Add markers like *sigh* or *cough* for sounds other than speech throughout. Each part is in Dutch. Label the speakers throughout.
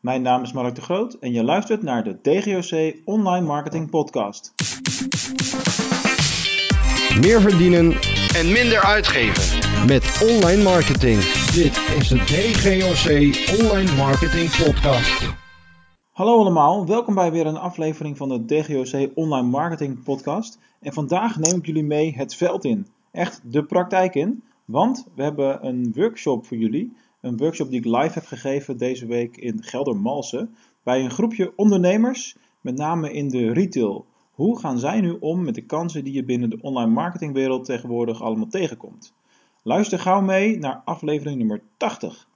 Speaker 1: Mijn naam is Mark de Groot en je luistert naar de DGOC Online Marketing Podcast.
Speaker 2: Meer verdienen
Speaker 3: en minder uitgeven.
Speaker 2: met online marketing.
Speaker 4: Dit is de DGOC Online Marketing Podcast.
Speaker 1: Hallo allemaal, welkom bij weer een aflevering van de DGOC Online Marketing Podcast. En vandaag neem ik jullie mee het veld in, echt de praktijk in. Want we hebben een workshop voor jullie. Een workshop die ik live heb gegeven deze week in Geldermalsen. Bij een groepje ondernemers, met name in de retail. Hoe gaan zij nu om met de kansen die je binnen de online marketingwereld tegenwoordig allemaal tegenkomt? Luister gauw mee naar aflevering nummer 80.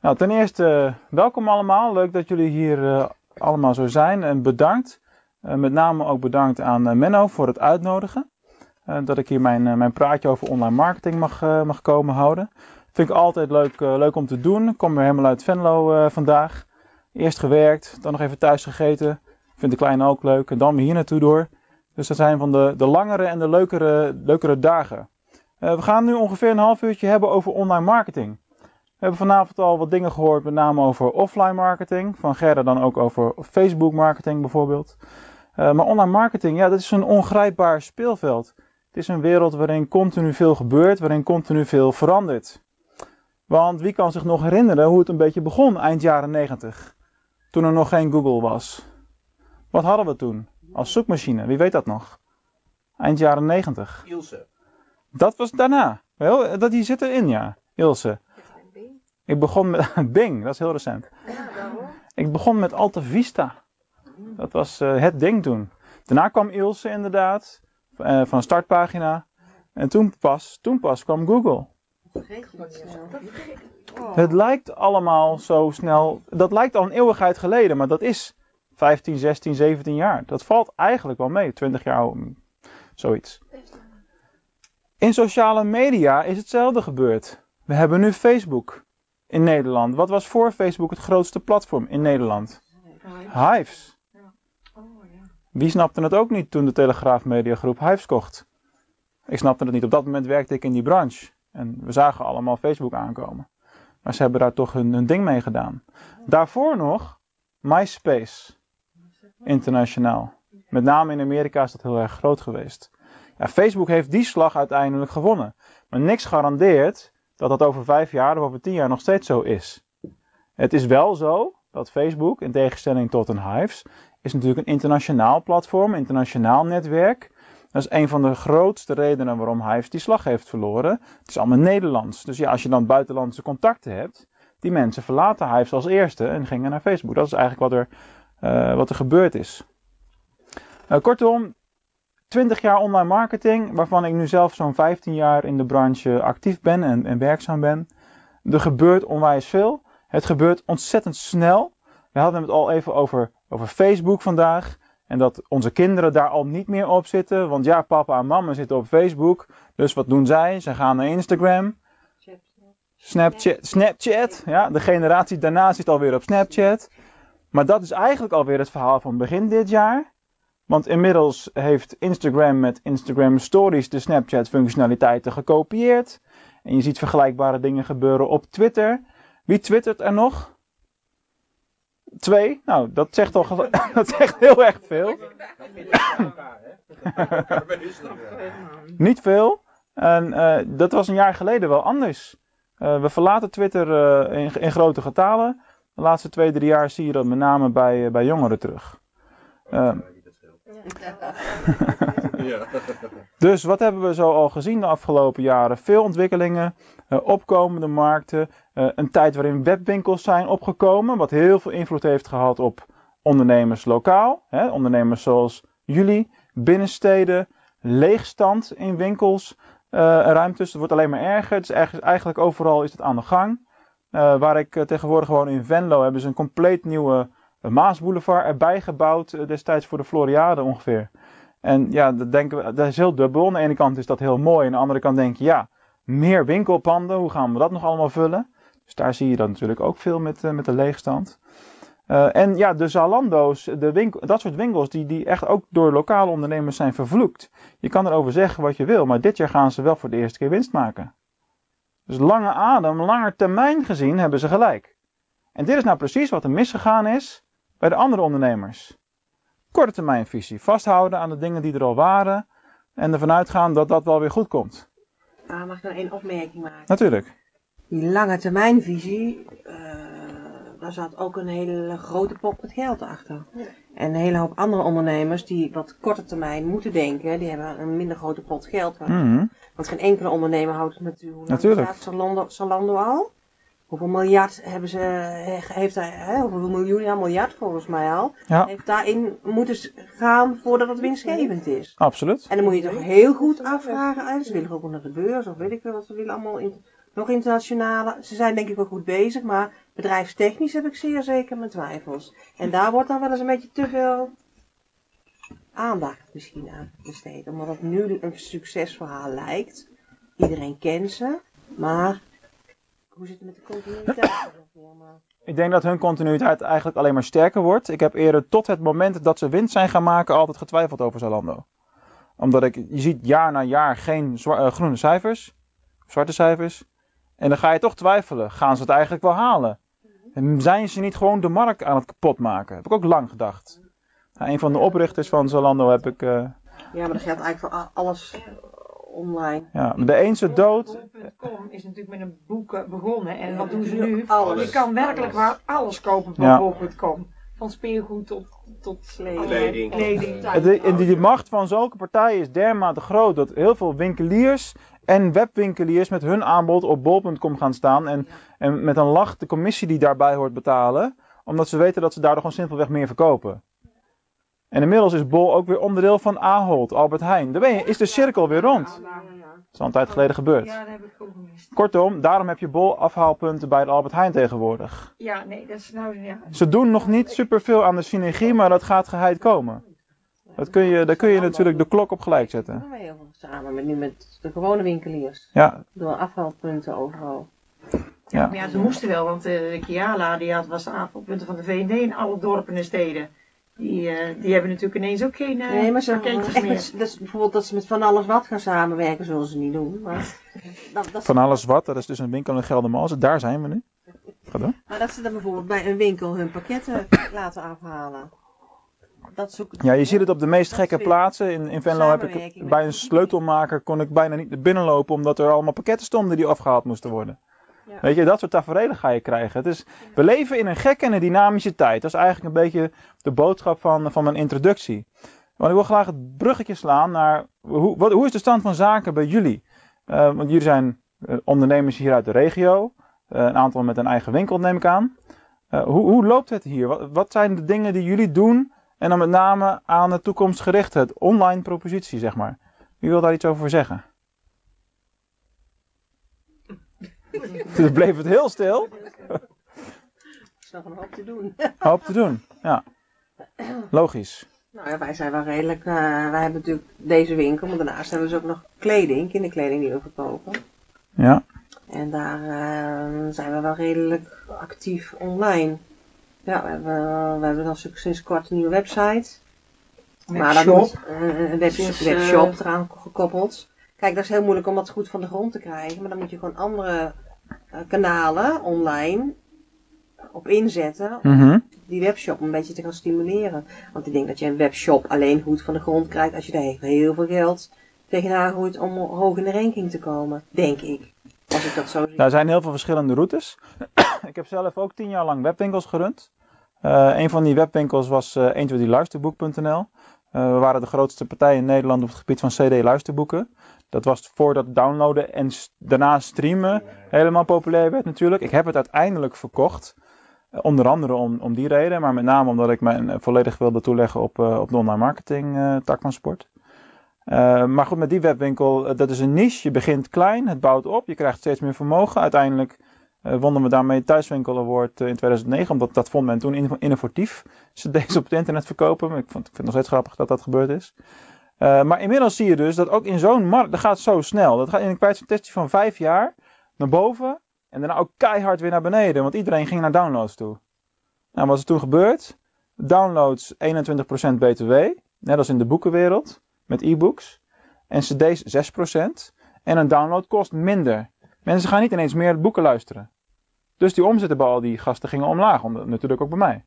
Speaker 1: Nou, ten eerste eh, welkom allemaal. Leuk dat jullie hier eh, allemaal zo zijn en bedankt. Eh, met name ook bedankt aan Menno voor het uitnodigen. Dat ik hier mijn, mijn praatje over online marketing mag, mag komen houden. Vind ik altijd leuk, eh, leuk om te doen. Ik kom weer helemaal uit Venlo eh, vandaag. Eerst gewerkt, dan nog even thuis gegeten. Vind de kleine ook leuk. En dan weer hier naartoe door. Dus dat zijn van de, de langere en de leukere, leukere dagen. Eh, we gaan nu ongeveer een half uurtje hebben over online marketing. We hebben vanavond al wat dingen gehoord, met name over offline marketing. Van Gerda dan ook over Facebook marketing bijvoorbeeld. Maar online marketing, ja, dat is een ongrijpbaar speelveld. Het is een wereld waarin continu veel gebeurt, waarin continu veel verandert. Want wie kan zich nog herinneren hoe het een beetje begon eind jaren 90? Toen er nog geen Google was. Wat hadden we toen? Als zoekmachine, wie weet dat nog? Eind jaren 90.
Speaker 3: Ilse.
Speaker 1: Dat was daarna. Wel, dat die zit erin, ja. Ilse. Ik begon met *laughs* Bing, dat is heel recent. Ik begon met Alta Vista. Dat was eh, het ding toen. Daarna kwam Ilse inderdaad, eh, van een startpagina. En toen pas, toen pas kwam Google. Het lijkt allemaal zo snel. Dat lijkt al een eeuwigheid geleden, maar dat is 15, 16, 17 jaar. Dat valt eigenlijk wel mee. 20 jaar, zoiets. In sociale media is hetzelfde gebeurd. We hebben nu Facebook in Nederland. Wat was voor Facebook het grootste platform in Nederland? Hives. Wie snapte het ook niet toen de Telegraaf Mediagroep Hives kocht? Ik snapte het niet. Op dat moment werkte ik in die branche. En we zagen allemaal Facebook aankomen. Maar ze hebben daar toch hun, ding mee gedaan. Daarvoor nog MySpace. Internationaal. Met name in Amerika is dat heel erg groot geweest. Ja, Facebook heeft die slag uiteindelijk gewonnen. Maar niks garandeert dat dat over vijf jaar of over tien jaar nog steeds zo is. Het is wel zo dat Facebook, in tegenstelling tot een Hives, is natuurlijk een internationaal platform, internationaal netwerk. Dat is een van de grootste redenen waarom Hives die slag heeft verloren. Het is allemaal Nederlands. Dus ja, als je dan buitenlandse contacten hebt, die mensen verlaten Hives als eerste en gingen naar Facebook. Dat is eigenlijk wat er, eh, wat er gebeurd is. Eh, kortom, 20 jaar online marketing, waarvan ik nu zelf zo'n 15 jaar in de branche actief ben en, en werkzaam ben. Er gebeurt onwijs veel. Het gebeurt ontzettend snel. We hadden het al even over, over Facebook vandaag. En dat onze kinderen daar al niet meer op zitten. Want ja, papa en mama zitten op Facebook. Dus wat doen zij? Ze gaan naar Instagram. Snapchat. Snapchat. Ja, de generatie daarna zit alweer op Snapchat. Maar dat is eigenlijk alweer het verhaal van begin dit jaar. Want inmiddels heeft Instagram met Instagram Stories de Snapchat functionaliteiten gekopieerd. En je ziet vergelijkbare dingen gebeuren op Twitter. Wie twittert er nog? Twee? Nou, dat zegt, al, gel- *laughs* dat zegt heel erg veel. *laughs* Niet veel. En eh, dat was een jaar geleden wel anders. Eh, we verlaten Twitter eh, in, in grote getalen. De laatste twee, drie jaar zie je dat met name bij, bij jongeren terug. *laughs* Dus wat hebben we zo al gezien de afgelopen jaren? Veel ontwikkelingen, eh, opkomende markten, eh, een tijd waarin webwinkels zijn opgekomen, wat heel veel invloed heeft gehad op ondernemers lokaal. Hè? Ondernemers zoals jullie, binnensteden, leegstand in winkels, eh, ruimtes. Het wordt alleen maar erger. Is eigenlijk, overal is het aan de gang. Waar ik tegenwoordig woon in Venlo hebben ze een compleet nieuwe eh, Maasboulevard erbij gebouwd eh, destijds voor de Floriade ongeveer. En ja, dat, denken we, dat is heel dubbel. Aan de ene kant is dat heel mooi. Aan de andere kant denk je, ja, meer winkelpanden. Hoe gaan we dat nog allemaal vullen? Dus daar zie je dan natuurlijk ook veel met, eh, met de leegstand. Eh, en ja, de Zalando's, de winkel, dat soort winkels die, die echt ook door lokale ondernemers zijn vervloekt. Je kan erover zeggen wat je wil, maar dit jaar gaan ze wel voor de eerste keer winst maken. Dus lange adem, langer termijn gezien hebben ze gelijk. En dit is nou precies wat er misgegaan is bij de andere ondernemers. Korte termijnvisie. Vasthouden aan de dingen die er al waren. En ervan uitgaan dat dat wel weer goed komt.
Speaker 5: Ah, mag ik dan één opmerking maken?
Speaker 1: Natuurlijk.
Speaker 5: Die lange termijnvisie, eh, daar zat ook een hele grote pot met geld achter. En een hele hoop andere ondernemers die wat korte termijn moeten denken, die hebben een minder grote pot geld.
Speaker 1: Mhm.
Speaker 5: Want geen enkele ondernemer houdt het natuurlijk. Hoe lang
Speaker 1: Natuurlijk.
Speaker 5: Zalando, Zalando al? Hoeveel miljard hebben ze, he- heeft hij, hè, hoeveel miljoen, ja miljard volgens mij al,
Speaker 1: Ja,
Speaker 5: heeft daarin moeten gaan voordat het winstgevend is.
Speaker 1: absoluut.
Speaker 5: En dan moet je toch heel goed afvragen, eh, ze willen ook naar de beurs of weet ik veel wat ze willen allemaal, in, nog internationale. Ze zijn denk ik wel goed bezig, maar bedrijfstechnisch heb ik zeer zeker mijn twijfels. En daar wordt dan wel eens een beetje te veel aandacht misschien aan besteed. Omdat het nu een succesverhaal lijkt. Iedereen kent ze, maar hoe zit het met de continuïteit?
Speaker 1: Ik denk dat hun continuïteit eigenlijk alleen maar sterker wordt. Ik heb eerder tot het moment dat ze winst zijn gaan maken altijd getwijfeld over Zalando. Omdat ik, je ziet jaar na jaar geen eh, groene cijfers, zwarte cijfers. En dan ga je toch twijfelen. Gaan ze het eigenlijk wel halen? En zijn ze niet gewoon de markt aan het kapot maken? Heb ik ook lang gedacht. Nou, een van de oprichters van Zalando heb ik, eh,
Speaker 5: Ja, maar dat geldt eigenlijk voor alles online.
Speaker 1: ja, de een zit dood.
Speaker 6: Bol.com is natuurlijk met een boek eh, begonnen. En wat doen ze nu?
Speaker 5: Alles.
Speaker 6: Je kan werkelijk waar alles kopen van
Speaker 1: Ja.
Speaker 6: Bol.com. Van speelgoed tot, tot
Speaker 5: Kleding.
Speaker 6: kleding.
Speaker 1: Die, die macht van zulke partijen is dermate groot dat heel veel winkeliers en webwinkeliers met hun aanbod op bol.com gaan staan en, en met een lach de commissie die daarbij hoort betalen, omdat ze weten dat ze daardoor gewoon simpelweg meer verkopen. En inmiddels is Bol ook weer onderdeel van Ahold, Albert Heijn. Dan ben je, is de cirkel weer rond. Dat is al een tijd geleden gebeurd.
Speaker 6: Ja, dat heb ik ook gemist.
Speaker 1: Kortom, daarom heb je Bol afhaalpunten bij de Albert Heijn tegenwoordig.
Speaker 6: Ja, nee, dat is nou... Ja.
Speaker 1: Ze doen nog niet superveel aan de synergie, maar dat gaat geheid komen. Dat kun je, daar kun je natuurlijk de klok op gelijk zetten.
Speaker 5: doen we heel veel samen met, nu met de gewone winkeliers.
Speaker 1: Ja,
Speaker 5: Door afhaalpunten overal.
Speaker 1: Ja.
Speaker 6: Maar ja, ze moesten wel, want eh, de Kiala die had, was de aanvalpunten van de VND in alle dorpen en steden. Die, eh, die hebben natuurlijk ineens ook geen eh,
Speaker 5: Nee, maar ze
Speaker 6: pakketjes
Speaker 5: echt
Speaker 6: meer.
Speaker 5: dat is bijvoorbeeld dat ze met van alles wat gaan samenwerken, zullen ze niet doen. Maar dat, dat,
Speaker 1: van alles wat. Dat is dus een winkel in Geldermalsen. Daar zijn we nu. Ga door.
Speaker 5: maar dat ze dan bijvoorbeeld bij een winkel hun pakketten *coughs* laten afhalen. Dat zoek,
Speaker 1: Ja, je ziet het op de meest gekke plaatsen. In, in Venlo heb ik bij een sleutelmaker kon ik bijna niet naar binnen lopen omdat er allemaal pakketten stonden die afgehaald moesten worden. Weet je, dat soort tafereelen ga je krijgen. Het is, we leven in een gekke en een dynamische tijd. Dat is eigenlijk een beetje de boodschap van, van mijn introductie. Want ik wil graag het bruggetje slaan naar hoe, wat, hoe is de stand van zaken bij jullie? Eh, want jullie zijn eh, ondernemers hier uit de regio. Eh, een aantal met een eigen winkel neem ik aan. Hoe, hoe loopt het hier? Wat, wat zijn de dingen die jullie doen? En dan met name aan de toekomst gericht, het online propositie, zeg maar. Wie wil daar iets over zeggen? *laughs* Dus bleef het heel stil.
Speaker 5: Er is nog een hoop te doen.
Speaker 1: Hoop te doen. Ja. Logisch.
Speaker 5: Nou ja, wij zijn wel redelijk. eh, wij hebben natuurlijk deze winkel, maar daarnaast hebben we dus ook nog kleding, kinderkleding die we verkopen.
Speaker 1: Ja.
Speaker 5: En daar eh, zijn we wel redelijk actief online. Ja, we hebben, we hebben dan sinds kort een nieuwe website. Maar dat
Speaker 6: Webshop.
Speaker 5: eh, een web,
Speaker 6: Sinds, eh,
Speaker 5: webshop eraan gekoppeld. Kijk, dat is heel moeilijk om dat goed van de grond te krijgen. Maar dan moet je gewoon andere eh, kanalen online op inzetten. Om
Speaker 1: Mhm.
Speaker 5: die webshop een beetje te gaan stimuleren. Want ik denk dat je een webshop alleen goed van de grond krijgt als je daar heel, veel geld tegenaan gooit om hoog in de ranking te komen. Denk ik. Als ik dat zo zie.
Speaker 1: Daar zijn heel veel verschillende routes. *clears throat* ik heb zelf ook tien jaar lang webwinkels gerund. Eh, een van die webwinkels was eh 123luisterboek.nl. Eh, we waren de grootste partij in Nederland op het gebied van CD-luisterboeken. Dat was voordat downloaden en daarna streamen helemaal populair werd natuurlijk. Ik heb het uiteindelijk verkocht. Eh, onder andere om, om die reden, maar met name omdat ik me eh, volledig wilde toeleggen op, op de online marketing tak van sport. Maar goed, met die webwinkel, dat is een niche. Je begint klein, het bouwt op, je krijgt steeds meer vermogen. Uiteindelijk wonnen we daarmee Thuiswinkel Award eh, in 2009, omdat dat vond men toen in- innovatief. Ze *laughs* deze op het internet verkopen. Ik, vond, ik vind het nog steeds grappig dat dat gebeurd is. Eh, maar inmiddels zie je dus dat ook in zo'n markt, dat gaat zo snel. Dat gaat in een kwijtstestie van vijf jaar naar boven en daarna ook keihard weer naar beneden, want iedereen ging naar downloads toe. Nou, wat is er toen gebeurd? Downloads 21% BTW, net als in de boekenwereld, met e-books. En cd's 6%. En een download kost minder. Mensen gaan niet ineens meer boeken luisteren. Dus die omzetten bij al die gasten gingen omlaag, om, natuurlijk ook bij mij.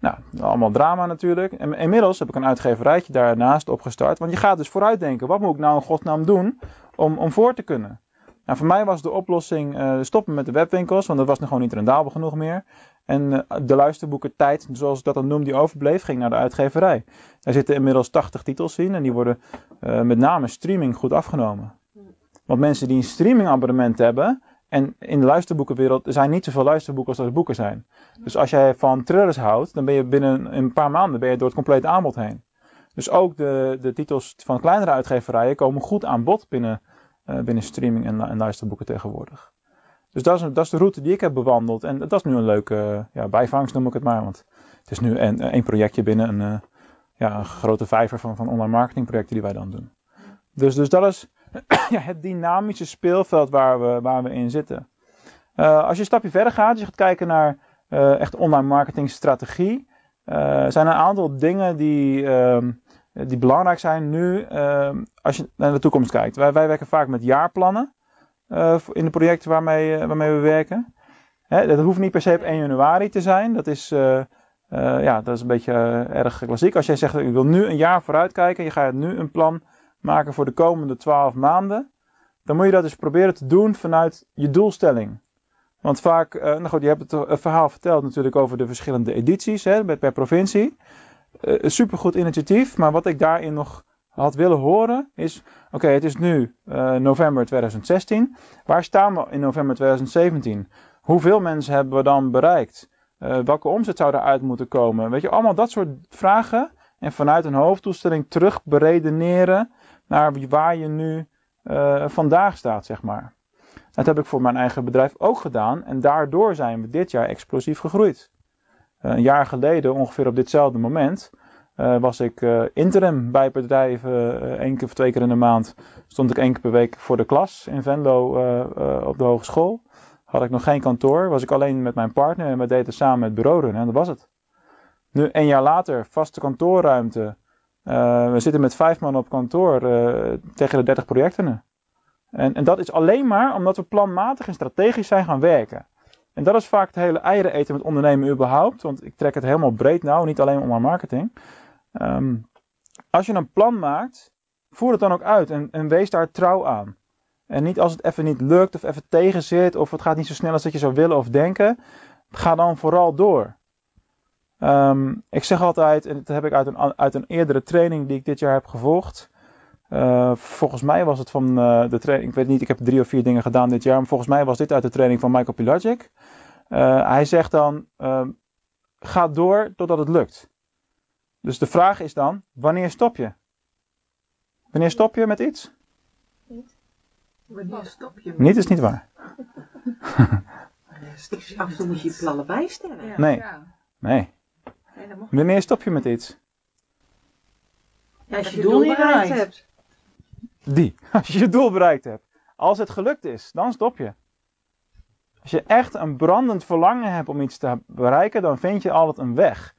Speaker 1: Nou, allemaal drama natuurlijk. En inmiddels heb ik een uitgeverijtje daarnaast opgestart. Want je gaat dus vooruitdenken, wat moet ik nou in godsnaam doen om, om voor te kunnen? Nou, voor mij was de oplossing uh, stoppen met de webwinkels, want dat was gewoon niet rendabel genoeg meer. En uh, de luisterboeken tijd, zoals ik dat dan noem, die overbleef, ging naar de uitgeverij. Daar zitten inmiddels 80 titels in en die worden uh, met name streaming goed afgenomen. Want mensen die een streamingabonnement hebben, en in de luisterboekenwereld er zijn niet zoveel luisterboeken als er boeken zijn. Dus als jij van thrillers houdt, dan ben je binnen een paar maanden ben je door het complete aanbod heen. Dus ook de, de titels van kleinere uitgeverijen komen goed aan bod binnen, uh, binnen streaming en, en, luisterboeken tegenwoordig. Dus dat is, dat is de route die ik heb bewandeld. En dat is nu een leuke ja, bijvangst, noem ik het maar. Want het is nu een, een projectje binnen een, uh, ja, een grote vijver van, van online marketingprojecten die wij dan doen. Dus, dus dat is *coughs* het dynamische speelveld waar we, waar we in zitten. Uh, als je een stapje verder gaat, als je gaat kijken naar uh, echt online marketingstrategie, zijn er een aantal dingen die, uh, die belangrijk zijn nu ehm, als je naar de toekomst kijkt. Wij, wij werken vaak met jaarplannen in de projecten waarmee, waarmee we werken. Hè, dat hoeft niet per se op 1 januari te zijn. Dat is, ja, dat is een beetje erg klassiek. Als jij zegt, ik wil nu een jaar vooruit kijken, je gaat nu een plan maken voor de komende 12 maanden, dan moet je dat dus proberen te doen vanuit je doelstelling. Want vaak, uh, nou goed, je hebt het een verhaal verteld natuurlijk over de verschillende edities hè, per provincie. Uh, supergoed initiatief, maar wat ik daarin nog had willen horen is, oké, het is nu november 2016. Waar staan we in november 2017? Hoeveel mensen hebben we dan bereikt? welke omzet zou eruit moeten komen? Weet je, allemaal dat soort vragen. En vanuit een hoofddoelstelling terug beredeneren naar waar je nu uh, vandaag staat, zeg maar. Dat heb ik voor mijn eigen bedrijf ook gedaan en daardoor zijn we dit jaar explosief gegroeid. Uh, een jaar geleden, ongeveer op ditzelfde moment, uh, was ik interim bij bedrijven één keer of twee keer in de maand. Stond ik één keer per week voor de klas in Venlo op de hogeschool. Had ik nog geen kantoor, was ik alleen met mijn partner en we deden samen het bureau runnen en dat was het. Nu, een jaar later, vaste kantoorruimte, uh, we zitten met vijf man op kantoor uh, tegen de 30 projecten. En, en, dat is alleen maar omdat we planmatig en strategisch zijn gaan werken. En dat is vaak het hele eieren eten met ondernemen überhaupt. Want ik trek het helemaal breed nou, niet alleen online marketing. Um, als je een plan maakt, voer het dan ook uit en, en, wees daar trouw aan. En niet als het even niet lukt of even tegen zit of het gaat niet zo snel als dat je zou willen of denken. Ga dan vooral door. Um, ik zeg altijd, en dat heb ik uit een, uit een eerdere training die ik dit jaar heb gevolgd. Uh, volgens mij was het van uh, de training, ik weet niet, ik heb drie of vier dingen gedaan dit jaar, maar volgens mij was dit uit de training van Michael Pilagic. Uh, hij zegt dan, ga door totdat het lukt. Dus de vraag is dan, wanneer stop je? Wanneer stop je met iets?
Speaker 6: Niet. Wanneer stop je?
Speaker 1: Niet is niet waar.
Speaker 5: Af en toe moet je je plannen bijstellen.
Speaker 1: Ja, nee. Ja. Nee. Wanneer stop je met iets?
Speaker 5: Ja, als je je doel niet bereikt hebt.
Speaker 1: Die, *laughs* als je je doel bereikt hebt. Als het gelukt is, dan stop je. Als je echt een brandend verlangen hebt om iets te bereiken, dan vind je altijd een weg.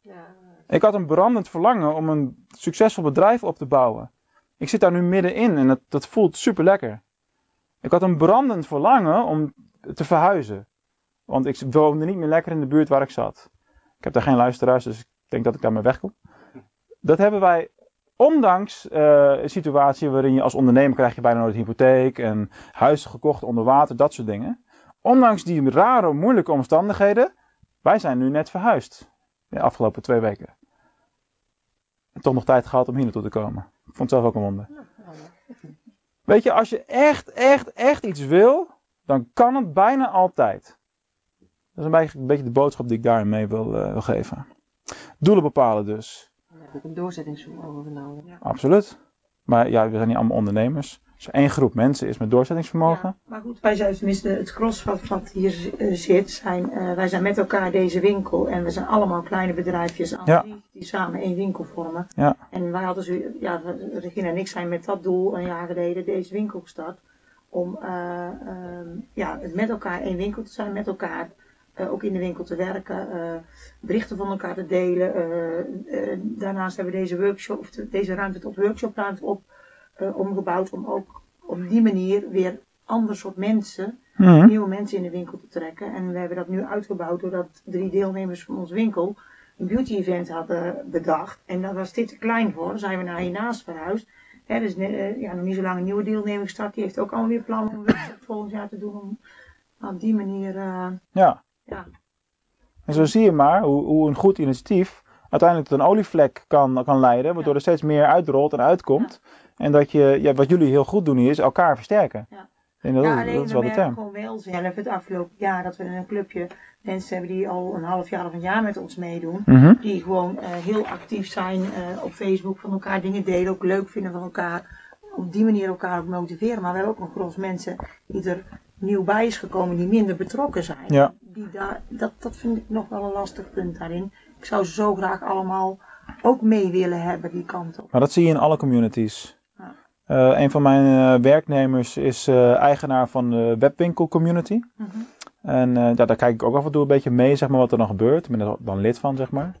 Speaker 1: Ja. Ik had een brandend verlangen om een succesvol bedrijf op te bouwen. Ik zit daar nu middenin en dat, dat voelt super lekker. Ik had een brandend verlangen om te verhuizen. Want ik woonde niet meer lekker in de buurt waar ik zat. Ik heb daar geen luisteraars, dus ik denk dat ik daarmee wegkom. Dat hebben wij, ondanks uh, een situatie waarin je als ondernemer krijg je bijna nooit hypotheek en huizen gekocht onder water, dat soort dingen. Ondanks die rare, moeilijke omstandigheden, wij zijn nu net verhuisd. De afgelopen twee weken. En toch nog tijd gehad om hier naartoe te komen. Ik vond het zelf ook een wonder. Weet je, als je echt, echt, echt iets wil, dan kan het bijna altijd. Dat is een beetje de boodschap die ik daarin mee wil, uh, wil geven. Doelen bepalen dus.
Speaker 5: Daar heb ik een doorzettingsvermogen nodig. Ja.
Speaker 1: Absoluut. Maar ja, we zijn niet allemaal ondernemers. Er één groep mensen is met doorzettingsvermogen. Ja,
Speaker 6: maar goed, wij zijn tenminste het cross wat, wat hier uh, zit. Zijn, uh, wij zijn met elkaar deze winkel. En we zijn allemaal kleine bedrijfjes
Speaker 1: ja.
Speaker 6: die samen één winkel vormen.
Speaker 1: Ja.
Speaker 6: En wij hadden zo, ja, Regina en ik zijn met dat doel een jaar geleden deze winkel gestart. Om uh, ja, met elkaar één winkel te zijn, met elkaar uh, ook in de winkel te werken, uh, berichten van elkaar te delen. Uh, daarnaast hebben we deze workshop, of deze ruimte tot workshopruimte op omgebouwd om ook op die manier weer ander soort mensen,
Speaker 1: Mhm.
Speaker 6: nieuwe mensen in de winkel te trekken. En we hebben dat nu uitgebouwd doordat drie deelnemers van ons winkel een beauty event hadden bedacht. En daar was dit te klein voor. Dan zijn we naar hiernaast verhuisd. Hè, dus eh, ja, nog niet zo lang een nieuwe deelnemer gestart. Die heeft ook alweer plannen om volgend jaar te doen. Om op die manier, eh,
Speaker 1: Ja.
Speaker 6: Ja.
Speaker 1: En zo zie je maar hoe, hoe een goed initiatief uiteindelijk tot een olievlek kan, kan leiden, waardoor er steeds meer uitrolt en uitkomt. En dat je, ja, wat jullie heel goed doen hier, is elkaar versterken.
Speaker 6: Ja.
Speaker 1: En dat,
Speaker 6: ja,
Speaker 1: dat
Speaker 6: alleen
Speaker 1: is
Speaker 6: we
Speaker 1: wel de
Speaker 6: merken gewoon wel zelf het afgelopen jaar dat we een clubje mensen hebben die al een half jaar of een jaar met ons meedoen.
Speaker 1: Mhm.
Speaker 6: Die gewoon eh, heel actief zijn eh, op Facebook van elkaar dingen delen, ook leuk vinden van elkaar. Op die manier elkaar ook motiveren. Maar we hebben ook een gros mensen die er nieuw bij is gekomen, die minder betrokken zijn.
Speaker 1: Ja.
Speaker 6: Die daar, dat, dat vind ik nog wel een lastig punt daarin. Ik zou ze zo graag allemaal ook mee willen hebben, die kant op.
Speaker 1: Maar dat zie je in alle communities.
Speaker 6: Ja.
Speaker 1: Eh, een van mijn eh, werknemers is eh, eigenaar van de webwinkel community.
Speaker 6: Mhm.
Speaker 1: En ja, daar kijk ik ook af en toe een beetje mee, zeg maar, wat er dan gebeurt. Ik ben er dan lid van, zeg maar.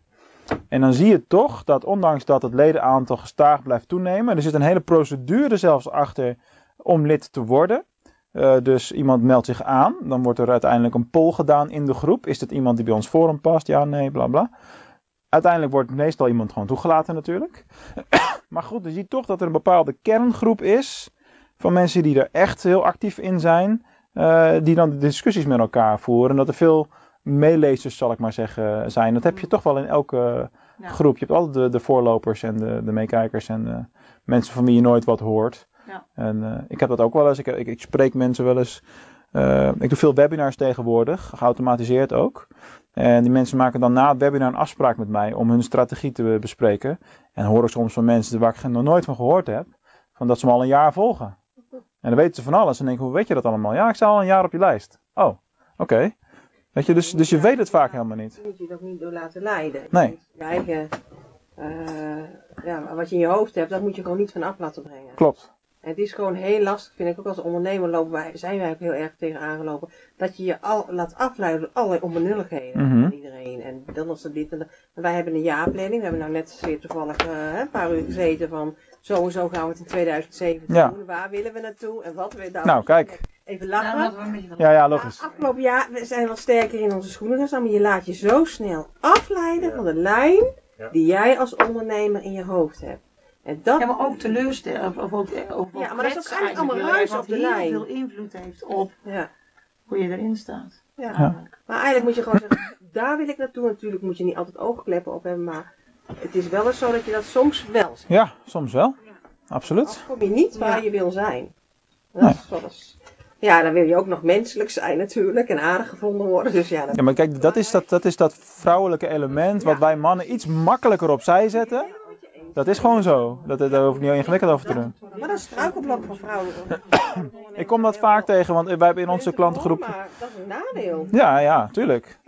Speaker 1: En dan zie je toch dat ondanks dat het ledenaantal gestaag blijft toenemen, er zit een hele procedure zelfs achter om lid te worden. Eh, dus iemand meldt zich aan, dan wordt er uiteindelijk een poll gedaan in de groep. Is dit iemand die bij ons forum past? Ja, nee, bla bla. Uiteindelijk wordt meestal iemand gewoon toegelaten natuurlijk. *coughs* maar goed, je ziet toch dat er een bepaalde kerngroep is van mensen die er echt heel actief in zijn. eh, die dan de discussies met elkaar voeren. En dat er veel meelezers, zal ik maar zeggen, zijn. Dat heb je toch wel in elke
Speaker 6: Ja.
Speaker 1: groep. Je hebt altijd de, de voorlopers en de, de meekijkers en de mensen van wie je nooit wat hoort.
Speaker 6: Ja.
Speaker 1: En eh, ik heb dat ook wel eens. Ik, ik, ik spreek mensen wel eens. eh, ik doe veel webinars tegenwoordig, geautomatiseerd ook. En die mensen maken dan na het webinar een afspraak met mij om hun strategie te bespreken. En dan hoor ik soms van mensen waar ik nog nooit van gehoord heb, van dat ze me al een jaar volgen. En dan weten ze van alles en denken, hoe weet je dat allemaal? Ja, ik sta al een jaar op je lijst. Oh, oké. Weet je, dus, dus je weet het vaak helemaal niet.
Speaker 5: Je moet je ook niet door laten leiden.
Speaker 1: Nee.
Speaker 5: Je eigen, eh, ja, wat je in je hoofd hebt, dat moet je gewoon niet van af laten brengen.
Speaker 1: Klopt.
Speaker 5: En het is gewoon heel lastig, vind ik ook als ondernemer lopen wij, zijn wij ook heel erg tegen aangelopen. Dat je je al laat afleiden door allerlei onbenulligheden
Speaker 1: Mhm.
Speaker 5: van iedereen. En dan is er dit en dat. En wij hebben een jaarplanning. We hebben nou net zeer toevallig eh, hè, een paar uur gezeten van zo en zo gaan we het in 2017
Speaker 1: Ja.
Speaker 5: doen. Waar willen we naartoe en wat we nou.
Speaker 1: Nou, kijk.
Speaker 5: Even lachen.
Speaker 1: Ja, ja, logisch.
Speaker 5: Afgelopen jaar we zijn wel sterker in onze schoenen gestaan, maar je laat je zo snel afleiden van de lijn die jij als ondernemer in je hoofd hebt. En dat,
Speaker 6: Ja, maar ook teleurstellen. Of, of ook, eh, of
Speaker 5: Ja, maar dat is ook eigenlijk allemaal ruis op de
Speaker 6: wat heel
Speaker 5: lijn.
Speaker 6: veel invloed heeft op
Speaker 5: ja,
Speaker 6: hoe je erin staat.
Speaker 5: ja.
Speaker 1: Ja.
Speaker 5: Maar eigenlijk moet je gewoon zeggen, *laughs* daar wil ik naartoe. Natuurlijk moet je niet altijd oogkleppen op hebben, maar het is wel eens zo dat je dat soms wel zegt.
Speaker 1: Ja, soms wel. Absoluut.
Speaker 5: Anders kom je niet waar
Speaker 6: Ja.
Speaker 5: je wil zijn. Dat
Speaker 1: Nee.
Speaker 5: is wel eens- Ja, dan wil je ook nog menselijk zijn natuurlijk en aardig gevonden worden. Dus ja, dat
Speaker 1: Ja, maar kijk, dat is dat, dat, is dat vrouwelijke element wat wij mannen iets makkelijker opzij zetten. Dat is gewoon zo. Dat, daar hoef ik niet ingewikkeld over te doen.
Speaker 5: Maar dat is het struikelblok van vrouwen. *clears throat*
Speaker 1: Ik kom dat vaak tegen, want wij hebben in onze klantengroep...
Speaker 5: Maar dat is een nadeel.
Speaker 1: Ja, ja, tuurlijk.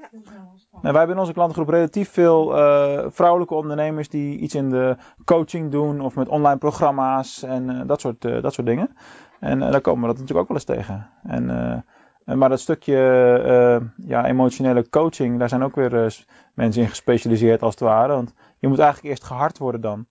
Speaker 1: Nee, wij hebben in onze klantengroep relatief veel eh, vrouwelijke ondernemers die iets in de coaching doen of met online programma's en eh, dat, soort, eh, dat soort dingen. En daar komen we dat natuurlijk ook wel eens tegen. En, en maar dat stukje ja, emotionele coaching, daar zijn ook weer mensen in gespecialiseerd als het ware. Want je moet eigenlijk eerst gehard worden dan.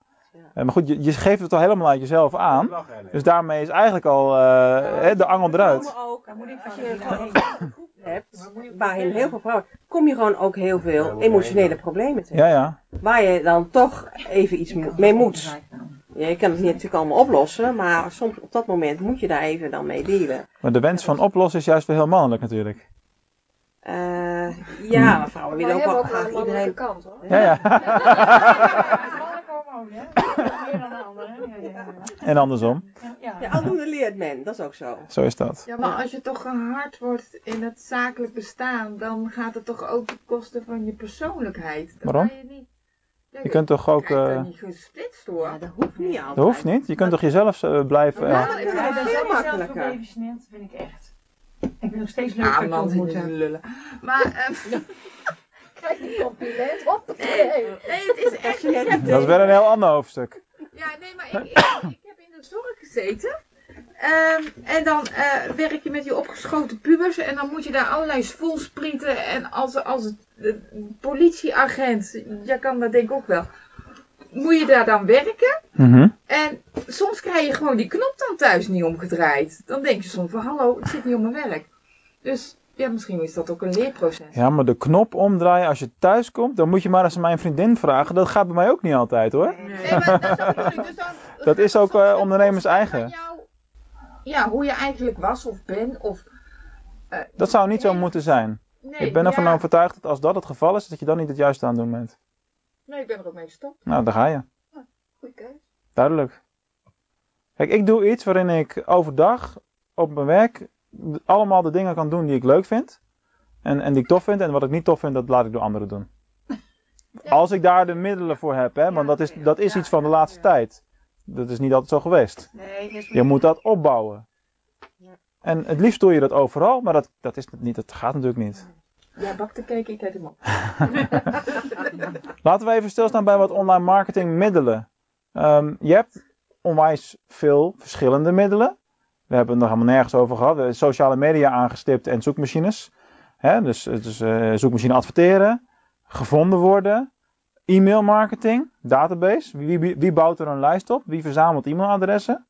Speaker 1: Eh, maar goed, je, je geeft het al helemaal uit jezelf aan. Dus daarmee is eigenlijk al eh, hè, de angel eruit.
Speaker 5: Maar ook, als je gewoon een groep hebt, waarin heel veel vrouwen, kom je gewoon ook heel veel emotionele problemen tegen.
Speaker 1: Ja, ja.
Speaker 5: Waar je dan toch even iets mee moet. Ja, je kan het niet natuurlijk allemaal oplossen, maar soms op dat moment moet je daar even dan mee dealen.
Speaker 1: Maar de wens van oplossen is juist wel heel mannelijk natuurlijk.
Speaker 5: Eh, ja, maar vrouwen
Speaker 7: We
Speaker 5: willen ook
Speaker 7: hebben
Speaker 5: wel
Speaker 7: ook
Speaker 5: graag
Speaker 7: een mannelijke
Speaker 5: iedereen.
Speaker 7: kant hoor.
Speaker 1: Ja, ja. *laughs* *laughs*
Speaker 6: Meer dan de hè? Ja, ja, ja.
Speaker 1: En andersom.
Speaker 6: Ja.
Speaker 5: Ja, aldoende leert men, dat is ook zo.
Speaker 1: Zo is dat.
Speaker 7: Ja, maar als je toch gehard wordt in het zakelijk bestaan, dan gaat het toch ook ten koste van je persoonlijkheid. Dan
Speaker 1: Waarom?
Speaker 7: kan Je, niet, ja,
Speaker 1: Je kunt toch ook... eh,
Speaker 7: niet gesplitst hoor.
Speaker 5: Ja, dat hoeft niet altijd.
Speaker 1: dat hoeft niet. Je kunt toch jezelf eh, blijven...
Speaker 5: Ja,
Speaker 1: eh,
Speaker 5: dat
Speaker 6: ik
Speaker 5: is
Speaker 6: ben zelf
Speaker 5: makkelijker.
Speaker 6: gebabysineerd, vind ik echt. Ik het nog steeds leuk
Speaker 7: Ja,
Speaker 6: dat
Speaker 7: man de lullen. Maar, *laughs* Krijg je compliment op? Nee. nee, het is echt... Heb,
Speaker 1: Dat is wel een heel ander hoofdstuk.
Speaker 7: ja, nee, maar ik, ik, ik heb in de zorg gezeten. Ehm, en dan eh, werk je met die opgeschoten pubers en dan moet je daar allerlei voelsprieten en als, als het, de politieagent, jij kan dat denk ik ook wel. moet je daar dan werken.
Speaker 1: Mhm.
Speaker 7: En soms krijg je gewoon die knop dan thuis niet omgedraaid. Dan denk je soms van hallo, ik zit niet op mijn werk. Dus ja, misschien is dat ook een leerproces.
Speaker 1: Ja, maar de knop omdraaien als je thuis komt, dan moet je maar eens aan mijn vriendin vragen. Dat gaat bij mij ook niet altijd hoor.
Speaker 7: Nee, maar dat is ook. *laughs* Dus dan,
Speaker 1: Dat is ook, eh, ondernemers eigen.
Speaker 7: jou- ja, hoe je eigenlijk was of bent. Of, eh,
Speaker 1: Dat zou niet zo moeten zijn.
Speaker 7: nee,
Speaker 1: Ik ben ervan
Speaker 7: ja.
Speaker 1: overtuigd dat als dat het geval is, dat je dan niet het juiste aan het doen bent.
Speaker 7: Nee, ik ben er ook mee gestopt.
Speaker 1: Nou, daar ga je.
Speaker 7: Goeie keus.
Speaker 1: Duidelijk. Kijk, ik doe iets waarin ik overdag op mijn werk allemaal de dingen kan doen die ik leuk vind. En, en die ik tof vind. En wat ik niet tof vind, dat laat ik door anderen doen. *laughs* Als ik daar de middelen voor heb, hè, want dat is, dat is iets van de laatste tijd. Dat is niet altijd zo geweest.
Speaker 6: Nee, is
Speaker 1: Je moet dat opbouwen. En het liefst doe je dat overal, maar dat, dat, is niet, dat gaat natuurlijk niet.
Speaker 7: Ja, bak de cake, ik eet hem op. *laughs*
Speaker 1: Laten we even stilstaan bij wat online marketing middelen. Ehm, je hebt onwijs veel verschillende middelen. We hebben het nog helemaal nergens over gehad. Hebben sociale media aangestipt en zoekmachines. Hè, dus dus eh, zoekmachine adverteren, gevonden worden, e-mail marketing, database. Wie, wie, wie bouwt er een lijst op? Wie verzamelt e-mailadressen?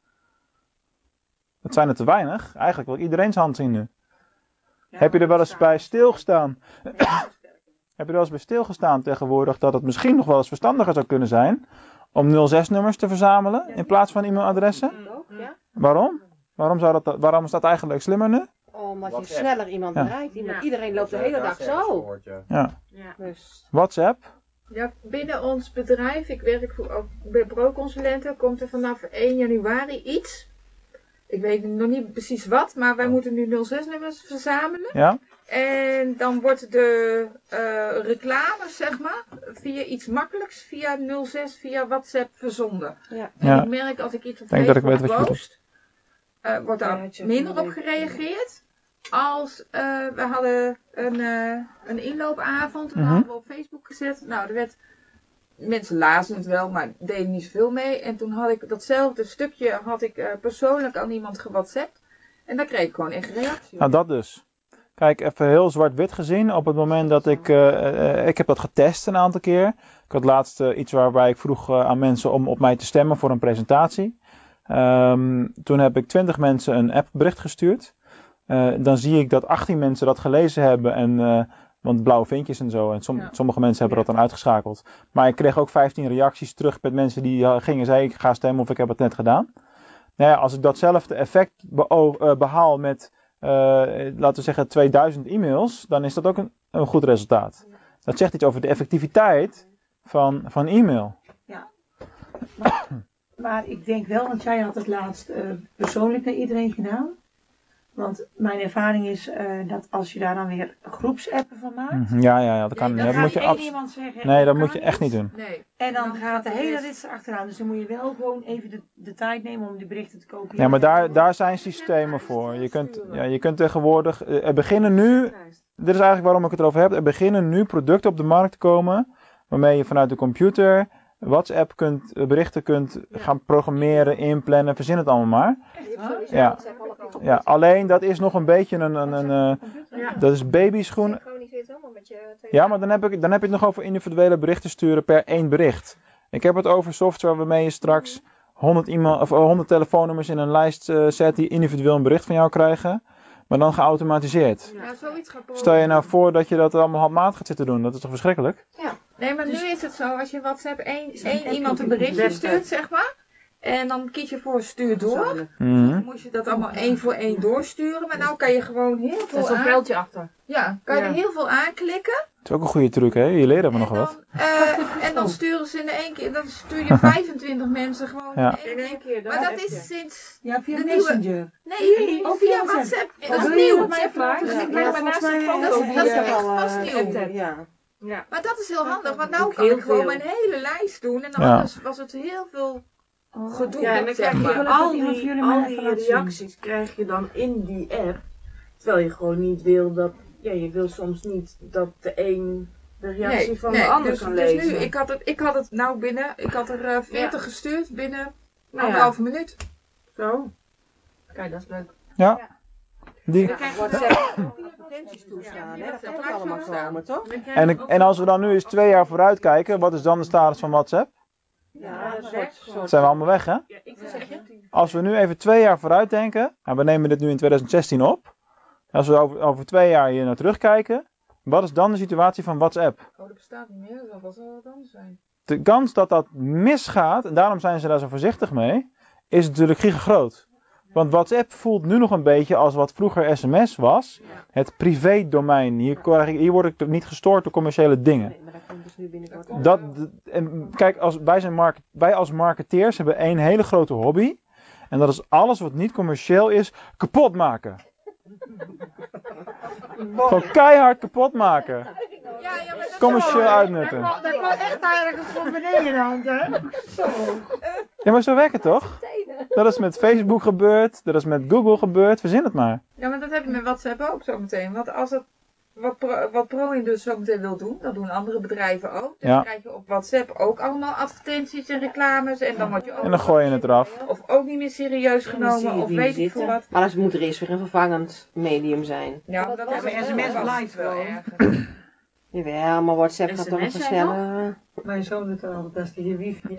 Speaker 1: Dat zijn er te weinig. Eigenlijk wil iedereen zijn hand zien nu. Heb je er wel eens bij stilgestaan? *clears throat* Heb je er wel eens bij stilgestaan tegenwoordig dat het misschien nog wel eens verstandiger zou kunnen zijn om 06-nummers te verzamelen in plaats van e-mailadressen? Waarom? Waarom, zou dat, waarom is dat eigenlijk slimmer nu?
Speaker 5: Omdat je
Speaker 8: WhatsApp.
Speaker 5: sneller iemand
Speaker 1: Ja.
Speaker 5: bereikt. Iemand,
Speaker 6: Ja.
Speaker 5: Iedereen loopt de hele dag zo. Dus,
Speaker 1: WhatsApp?
Speaker 7: Ja, binnen ons bedrijf, ik werk voor, ook bij pro-consulenten, komt er vanaf 1 januari iets. Ik weet nog niet precies wat, maar wij moeten nu 06-nummers verzamelen.
Speaker 1: Ja?
Speaker 7: En dan wordt de eh, reclame, zeg maar, via iets makkelijks, via 06, via WhatsApp verzonden.
Speaker 5: ja.
Speaker 7: En
Speaker 1: Ja.
Speaker 7: ik merk als ik iets op
Speaker 1: Denk dat ik
Speaker 7: Facebook
Speaker 1: weet wat je
Speaker 7: post, eh, wordt daar minder op gereageerd. Als eh, we hadden een, eh, een inloopavond, dat
Speaker 1: Mhm.
Speaker 7: hadden we op Facebook gezet. Nou, er werd, mensen lazen het wel, maar deden niet zoveel mee. En toen had ik datzelfde stukje had ik, eh, persoonlijk aan iemand gewhatsappt. En daar kreeg ik gewoon echt reactie
Speaker 1: Nou, dat dus. Kijk, even heel zwart-wit gezien. Op het moment dat ik. ik heb dat getest een aantal keer. Ik had laatst iets waarbij ik vroeg aan mensen om op mij te stemmen voor een presentatie. Ehm, toen heb ik 20 mensen een appbericht gestuurd. Eh, dan zie ik dat 18 mensen dat gelezen hebben. En, eh, want blauwe vinkjes en zo. En som-
Speaker 7: Ja.
Speaker 1: sommige mensen hebben dat dan uitgeschakeld. Maar ik kreeg ook 15 reacties terug met mensen die eh, gingen zeggen: Ik ga stemmen of ik heb het net gedaan. Nou ja, als ik datzelfde effect eh, behaal met laten we zeggen 2000 e-mails, dan is dat ook een, een goed resultaat. Dat zegt iets over de effectiviteit van, van e-mail. *clears throat*
Speaker 6: Maar ik denk wel, want jij had het laatst eh, persoonlijk naar iedereen gedaan. Want mijn ervaring is eh, dat als je daar dan weer groepsappen van maakt.
Speaker 1: Mhm, Ja, ja, ja, dat kan
Speaker 7: Nee,
Speaker 1: niet.
Speaker 6: Dan
Speaker 1: moet je
Speaker 6: één
Speaker 1: abs-
Speaker 6: iemand zeggen.
Speaker 1: nee, dat moet je echt niet doen.
Speaker 7: Nee.
Speaker 6: En dan
Speaker 7: Dan
Speaker 6: gaat de hele rit erachteraan. Dus dan moet je wel gewoon even de, de tijd nemen om die berichten te kopiëren.
Speaker 1: Ja, maar daar, daar zijn systemen voor. Je kunt, ja, je kunt tegenwoordig. eh, Er beginnen nu. Dit is eigenlijk waarom ik het erover heb. Er beginnen nu producten op de markt te komen. Waarmee je vanuit de computer. WhatsApp kunt, eh, berichten kunt gaan programmeren, inplannen, verzin het allemaal maar. Ja. Ja, alleen dat is nog een beetje een, een, een, eh, dat is babyschoen. Ja, maar dan heb, ik, dan heb je het nog over individuele berichten sturen per één bericht. Ik heb het over software waarmee je straks 100, e-mail, of eh, 100 telefoonnummers in een lijst eh, zet die individueel een bericht van jou krijgen. Maar dan geautomatiseerd.
Speaker 7: Ja, zoiets gaat
Speaker 1: Stel je nou voor dat je dat allemaal handmatig gaat zitten doen. Dat is toch verschrikkelijk?
Speaker 7: Nee, maar nu is het zo, als je WhatsApp één, één iemand een berichtje stuurt, zeg maar. En dan kies je voor stuur door.
Speaker 1: Mhm.
Speaker 7: Dan moest je dat allemaal één voor één doorsturen. Maar nou kan je gewoon heel
Speaker 9: Er is
Speaker 7: veel
Speaker 9: zo'n
Speaker 7: aan...
Speaker 9: pijltje achter.
Speaker 7: Ja, kan je
Speaker 9: Ja.
Speaker 7: er heel veel aanklikken.
Speaker 1: Dat is ook een goede truc, hè? Je leert er nog wat.
Speaker 7: eh, en dan sturen ze in één keer, dan stuur je 25 mensen gewoon
Speaker 1: Ja.
Speaker 7: in één keer. Maar dat is sinds...
Speaker 6: Ja, via
Speaker 7: de nieuwe-
Speaker 6: Messenger.
Speaker 7: Nee,
Speaker 6: Ook
Speaker 7: via WhatsApp. Dat is nieuw.
Speaker 6: dat?
Speaker 7: Dus maar
Speaker 5: is dat- is al,
Speaker 7: pas
Speaker 5: eh,
Speaker 7: nieuw.
Speaker 5: Ja.
Speaker 9: Ja.
Speaker 7: Maar dat is heel handig, want nou
Speaker 9: Ook
Speaker 7: kan ik gewoon
Speaker 9: veel.
Speaker 7: mijn hele lijst doen. En
Speaker 1: Ja.
Speaker 7: anders was het heel veel gedoe.
Speaker 8: Ja, en dan krijg je
Speaker 7: maar.
Speaker 8: al die, al die
Speaker 6: zien.
Speaker 8: reacties krijg je dan in die app. Terwijl je gewoon niet wil dat, ja, je wil soms niet dat de een de reactie
Speaker 7: Nee,
Speaker 8: van
Speaker 7: nee,
Speaker 8: de ander
Speaker 7: dus,
Speaker 8: kan
Speaker 7: dus
Speaker 8: lezen.
Speaker 7: nu, ik had, het, ik had het nou binnen, ik had er eh 40 gestuurd binnen
Speaker 8: Nou ja.
Speaker 7: anderhalve minuut.
Speaker 8: Zo.
Speaker 9: Kijk, dat is leuk.
Speaker 1: Ja. Die,
Speaker 5: WhatsApp *coughs* toestaan, hè? Dat ook allemaal komen, toch?
Speaker 1: en, en als we dan nu eens twee jaar vooruit kijken, wat is dan de status van WhatsApp?
Speaker 5: Ja, soort, soort
Speaker 1: Zijn we allemaal weg, hè?
Speaker 8: Ja, ik zeg je.
Speaker 1: Als we nu even twee jaar vooruit denken, nou, we nemen dit nu in 2016 op. Als we over, over twee jaar hier naar terugkijken, wat is dan de situatie van WhatsApp?
Speaker 7: Oh, dat bestaat niet meer. Dat zal wel wat anders zijn.
Speaker 1: De kans dat dat misgaat, en daarom zijn ze daar zo voorzichtig mee, is natuurlijk gigagroot. Want WhatsApp voelt nu nog een beetje als wat vroeger sms was. Het privé-domein. Hier, hier word ik niet gestoord door commerciële dingen.
Speaker 5: Dat komt dus nu binnenkort.
Speaker 1: Dat, en kijk, als, wij, zijn market, wij als marketeers hebben één hele grote hobby. En dat is alles wat niet commercieel is, kapot maken. *laughs* Gewoon keihard kapot maken.
Speaker 7: Ja, ja, maar dat
Speaker 1: Commercieel uitnutten.
Speaker 6: Dat kwam echt ergens van beneden aan, hè? *laughs* Zo.
Speaker 1: Ja, maar zo werkt het toch? Dat is met Facebook gebeurd, dat is met Google gebeurd, verzin het maar.
Speaker 7: Ja, maar dat heb je met WhatsApp ook zo meteen. Want als het, wat, Pro, wat ProIn dus zo meteen wil doen, dat doen andere bedrijven ook. Dus
Speaker 1: Ja.
Speaker 7: dan krijg je op WhatsApp ook allemaal advertenties en reclames. En dan word je ook,
Speaker 1: En dan gooi je het eraf.
Speaker 7: of ook niet meer serieus genomen. Of weet ik veel wat.
Speaker 5: Maar dan moet er eerst weer een vervangend medium zijn.
Speaker 7: Ja,
Speaker 9: dat het
Speaker 6: SMS
Speaker 7: wel
Speaker 6: blijft
Speaker 7: wel.
Speaker 5: Jawel, maar WhatsApp gaat toch nog sneller.
Speaker 6: Mijn zoon doet er altijd als hij hier wifi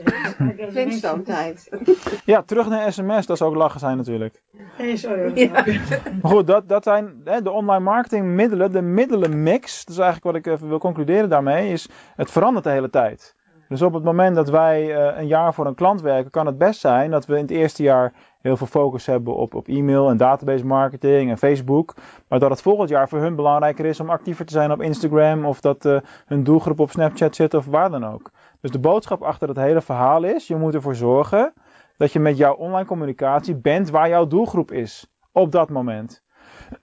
Speaker 5: Flintstone *laughs* tijd. *laughs*
Speaker 1: Ja, terug naar sms, dat zou ook lachen zijn natuurlijk.
Speaker 6: Nee, sorry.
Speaker 5: Ja. *laughs*
Speaker 1: Maar goed, dat, dat zijn hè, de online marketing middelen, de middelenmix. Dat is eigenlijk wat ik even wil concluderen daarmee, is het verandert de hele tijd. Dus op het moment dat wij eh, een jaar voor een klant werken, kan het best zijn dat we in het eerste jaar heel veel focus hebben op, op e-mail en database marketing en Facebook. Maar dat het volgend jaar voor hun belangrijker is om actiever te zijn op Instagram of dat eh, hun doelgroep op Snapchat zit of waar dan ook. Dus de boodschap achter het hele verhaal is, je moet ervoor zorgen dat je met jouw online communicatie bent waar jouw doelgroep is. Op dat moment.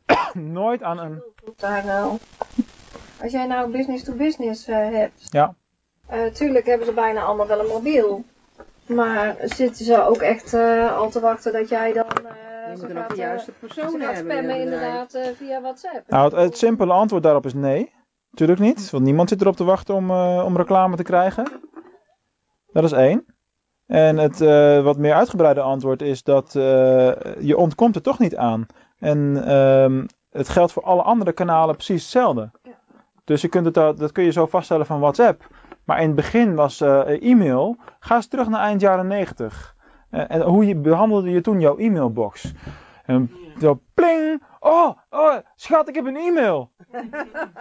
Speaker 1: *coughs* Nooit aan een.
Speaker 9: Daar nou. Als jij nou business to business eh, hebt.
Speaker 1: Ja.
Speaker 9: Eh, tuurlijk hebben ze bijna allemaal wel een mobiel. Maar zitten ze ook echt eh, al te wachten dat jij dan eh ze gaat,
Speaker 5: de juiste
Speaker 9: ze
Speaker 5: personen
Speaker 9: gaat
Speaker 5: hebben. in
Speaker 9: spammen inderdaad eh, via WhatsApp.
Speaker 1: Nou, het, het simpele antwoord daarop is nee. Tuurlijk niet. Want niemand zit erop te wachten om, eh, om reclame te krijgen. Dat is één. En het eh, wat meer uitgebreide antwoord is dat eh, je ontkomt er toch niet aan. En ehm, het geldt voor alle andere kanalen precies hetzelfde. Dus je kunt het, dat, dat kun je zo vaststellen van WhatsApp. Maar in het begin was eh, e-mail. Ga eens terug naar eind jaren 90. Eh, en hoe je, behandelde je toen jouw e-mailbox? En zo pling. Oh, oh, schat, ik heb een e-mail.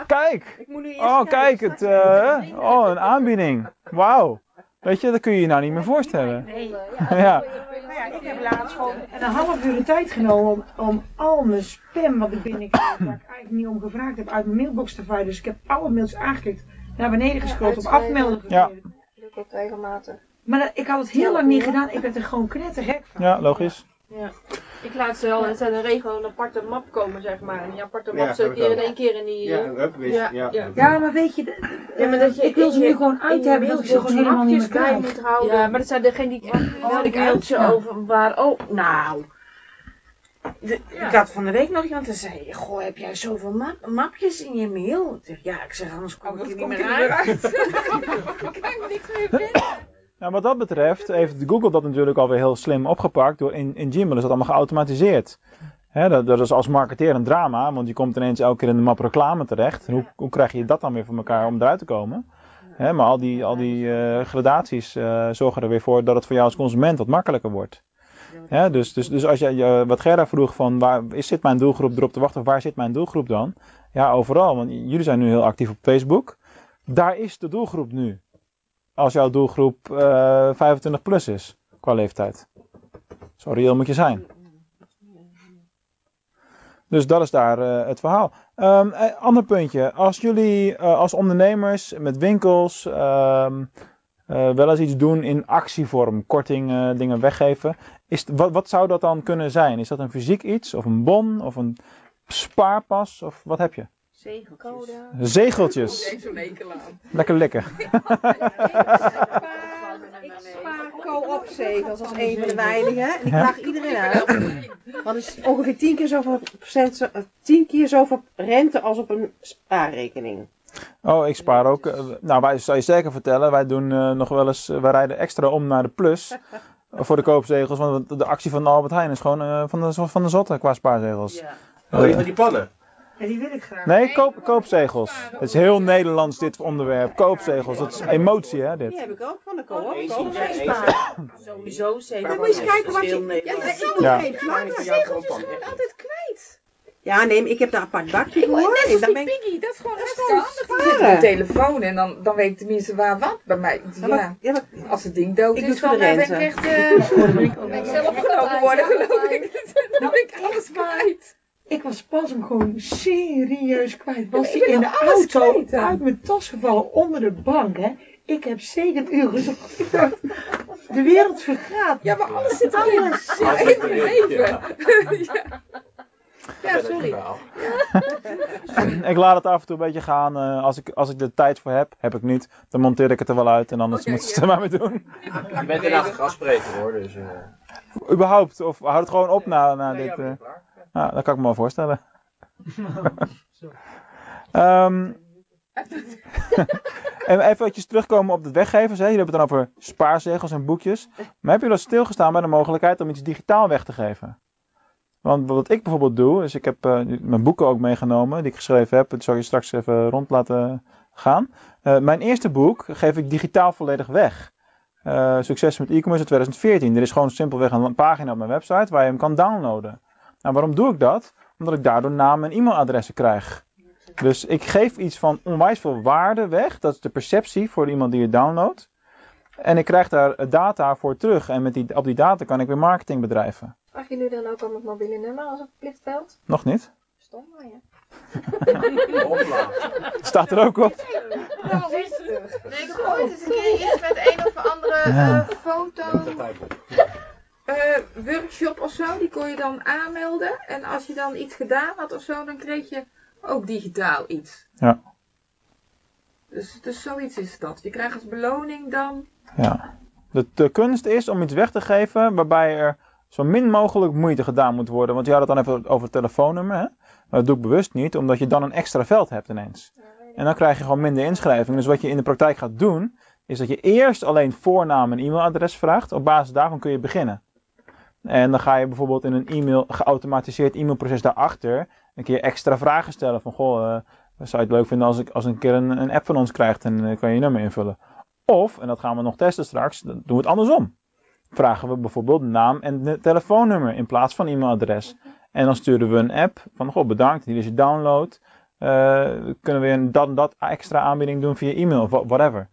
Speaker 1: Kijk.
Speaker 5: Ik moet nu eerst
Speaker 1: Oh, kijk, het, eh, oh, een aanbieding. Wauw. Weet je, dat kun je je nou niet meer voorstellen.
Speaker 9: Nee.
Speaker 1: Ja.
Speaker 9: Ja,
Speaker 6: ik heb laatst gewoon een half uur de tijd genomen om, om al mijn spam wat ik binnenkreeg, waar ik eigenlijk niet om gevraagd heb, uit mijn mailbox te vijden. Dus ik heb alle mails aangeklikt, naar beneden gescrollt, op afmelden
Speaker 1: Ja.
Speaker 6: geklikt.
Speaker 9: Doe ik ook regelmatig.
Speaker 6: Maar dat- ik had het heel lang niet gedaan, ik werd er gewoon knettergek van.
Speaker 1: Ja, logisch.
Speaker 8: Ik laat ze al in een regel een aparte map komen, zeg maar. En die aparte
Speaker 10: Ja,
Speaker 8: map
Speaker 10: heb ik
Speaker 8: je in één keer in die...
Speaker 10: Ja,
Speaker 8: eh,
Speaker 10: wist,
Speaker 8: ja,
Speaker 10: ja.
Speaker 8: ja.
Speaker 6: Ja, maar weet je, de- de-
Speaker 8: Ja, maar dat je
Speaker 6: ik wil ze nu gewoon uit hebben, dat ik ze
Speaker 8: mailbox
Speaker 6: gewoon helemaal niet meer
Speaker 8: bij moet houden. Ja, maar dat zijn degene die ik
Speaker 6: Oh,
Speaker 8: ik
Speaker 6: ja. Ja.
Speaker 8: over waar... Oh, nou... De, Ik had van de week nog iemand die zei, goh, heb jij zoveel map- mapjes in je mail? Ik zeg, ja, ik zeg, anders kom ik hier niet meer uit. *laughs*
Speaker 7: Ik krijg niks meer *laughs* binnen.
Speaker 1: Nou, wat dat betreft heeft Google dat natuurlijk alweer heel slim opgepakt. Door in, in Gmail is dat allemaal geautomatiseerd. Hè, dat, dat is als marketeer een drama, want je komt ineens elke keer in de map reclame terecht. Hoe, hoe krijg je dat dan weer voor elkaar om eruit te komen? Hè, maar al die, al die eh, gradaties eh, zorgen er weer voor dat het voor jou als consument wat makkelijker wordt. Hè, dus, dus, dus als eh, wat Gerda vroeg van waar is, zit mijn doelgroep erop te wachten of waar zit mijn doelgroep dan? Ja, overal, want jullie zijn nu heel actief op Facebook. Daar is de doelgroep nu. Als jouw doelgroep eh 25 plus is, qua leeftijd. Zo reëel moet je zijn. Dus dat is daar eh, het verhaal. Eh, ander puntje. Als jullie eh, als ondernemers met winkels ehm, eh, wel eens iets doen in actievorm, korting eh, dingen weggeven. Is, wat, wat zou dat dan kunnen zijn? Is dat een fysiek iets? Of een bon? Of een spaarpas? Of wat heb je?
Speaker 5: Zegeltjes.
Speaker 1: Zegeltjes. Lekker likken. *laughs*
Speaker 5: Ik spaar co-op zegels als een van de weinigen. En die klaag iedereen uit. Want het is ongeveer tien keer zoveel, procent, zo- eh, tien keer zoveel rente als op een spaarrekening.
Speaker 1: Oh, ik spaar ook. eh, nou, wij zou je zeker vertellen. Wij doen eh, nog wel eens. eh, wij rijden extra om naar de plus. *laughs* voor de koopzegels. Want de actie van Albert Heijn is gewoon eh, van, de, van de zotte qua spaarzegels.
Speaker 10: Oh, die van die pannen.
Speaker 8: Ja, die wil ik graag.
Speaker 1: Nee, koop, koopzegels. Het is heel Nederlands dit onderwerp. Koopzegels, dat is emotie hè
Speaker 5: Die
Speaker 1: dit.
Speaker 5: heb ik ook van de koop.
Speaker 8: Sowieso zeker.
Speaker 5: Dan moet je eens kijken wat je... Ja, dat is
Speaker 1: Ja.
Speaker 7: die altijd kwijt.
Speaker 5: Ja, nee, ik heb daar een apart bakje voor.
Speaker 7: net
Speaker 5: En
Speaker 7: als
Speaker 5: dan
Speaker 7: die
Speaker 5: ben ik...
Speaker 7: piggy, dat is gewoon handig. Die zit de telefoon en dan, dan weet ik tenminste waar wat bij mij.
Speaker 5: Ja,
Speaker 7: Ja,
Speaker 5: maar- ja, maar-
Speaker 7: als het ding dood
Speaker 5: Ik
Speaker 7: is, dan
Speaker 5: de
Speaker 7: ben ik echt... *laughs* eh
Speaker 9: Ben ik zelf
Speaker 7: opgenomen worden, geloof ik. *laughs* Dan ben ik alles kwijt.
Speaker 8: Ik was pas hem gewoon serieus kwijt. Was
Speaker 7: Ik
Speaker 8: hij
Speaker 7: ben
Speaker 8: in de auto
Speaker 7: kwijt,
Speaker 8: uit mijn tas gevallen onder de bank, hè? Ik heb zeker een uur gezocht. De wereld vergaat.
Speaker 7: Ja, maar alles zit. Ja, in mijn leven. *laughs* Ja. Ja, sorry. *laughs*
Speaker 1: Ik laat het af en toe een beetje gaan. eh, als, ik, als ik er tijd voor heb, heb ik niet. Dan monteer ik het er wel uit en anders moeten ze
Speaker 7: ja.
Speaker 1: er maar mee doen.
Speaker 10: Je bent inderdaad een gastspreker hoor, dus... eh
Speaker 1: Überhaupt, of houd het gewoon op na, na
Speaker 10: nee,
Speaker 1: dit.
Speaker 10: ja,
Speaker 1: eh. Ja, dat kan ik me wel voorstellen. *laughs* Ehm, *laughs* en even eventjes terugkomen op de weggevers. Hè. Jullie hebben het dan over spaarzegels en boekjes. Maar hebben jullie al stilgestaan bij de mogelijkheid om iets digitaal weg te geven? Want wat ik bijvoorbeeld doe, is ik heb eh, mijn boeken ook meegenomen die ik geschreven heb. Dat zal je straks even rond laten gaan. Eh, mijn eerste boek geef ik digitaal volledig weg. Eh, Succes met e-commerce in 2014. Er is gewoon simpelweg een pagina op mijn website waar je hem kan downloaden. Nou, waarom doe ik dat? Omdat ik daardoor naam en e-mailadressen krijg. Dus ik geef iets van onwijs veel waarde weg. Dat is de perceptie voor iemand die het downloadt. En ik krijg daar data voor terug. En met die, op die data kan ik weer marketing bedrijven.
Speaker 9: Vraag je nu dan ook om het mobiele nummer als het verplicht veld?
Speaker 1: Nog niet.
Speaker 9: Stom je.
Speaker 10: Hopla. *laughs*
Speaker 1: Staat er ook op.
Speaker 7: Nee, ik hoorde eens een keer iets met een of andere
Speaker 1: Ja.
Speaker 7: eh, foto. eh, workshop of zo, die kon je dan aanmelden. En als je dan iets gedaan had of zo, dan kreeg je ook digitaal iets.
Speaker 1: Ja.
Speaker 7: Dus, dus zoiets is dat. Je krijgt als beloning dan.
Speaker 1: Ja. De, de kunst is om iets weg te geven waarbij er zo min mogelijk moeite gedaan moet worden. Want je had het dan even over het telefoonnummer. Hè? Maar dat doe ik bewust niet, omdat je dan een extra veld hebt ineens. En dan krijg je gewoon minder inschrijving. Dus wat je in de praktijk gaat doen, is dat je eerst alleen voornaam en e-mailadres vraagt. Op basis daarvan kun je beginnen. En dan ga je bijvoorbeeld in een e-mail, geautomatiseerd e-mailproces daarachter een keer extra vragen stellen. Van goh, eh, zou je het leuk vinden als ik als een keer een, een app van ons krijgt en eh, kan je je nummer invullen. Of, en dat gaan we nog testen straks, dan doen we het andersom. Vragen we bijvoorbeeld naam en telefoonnummer in plaats van e-mailadres. En dan sturen we een app van, goh, bedankt, hier is je download. Eh, kunnen we een dat en dat extra aanbieding doen via e-mail of wha- whatever.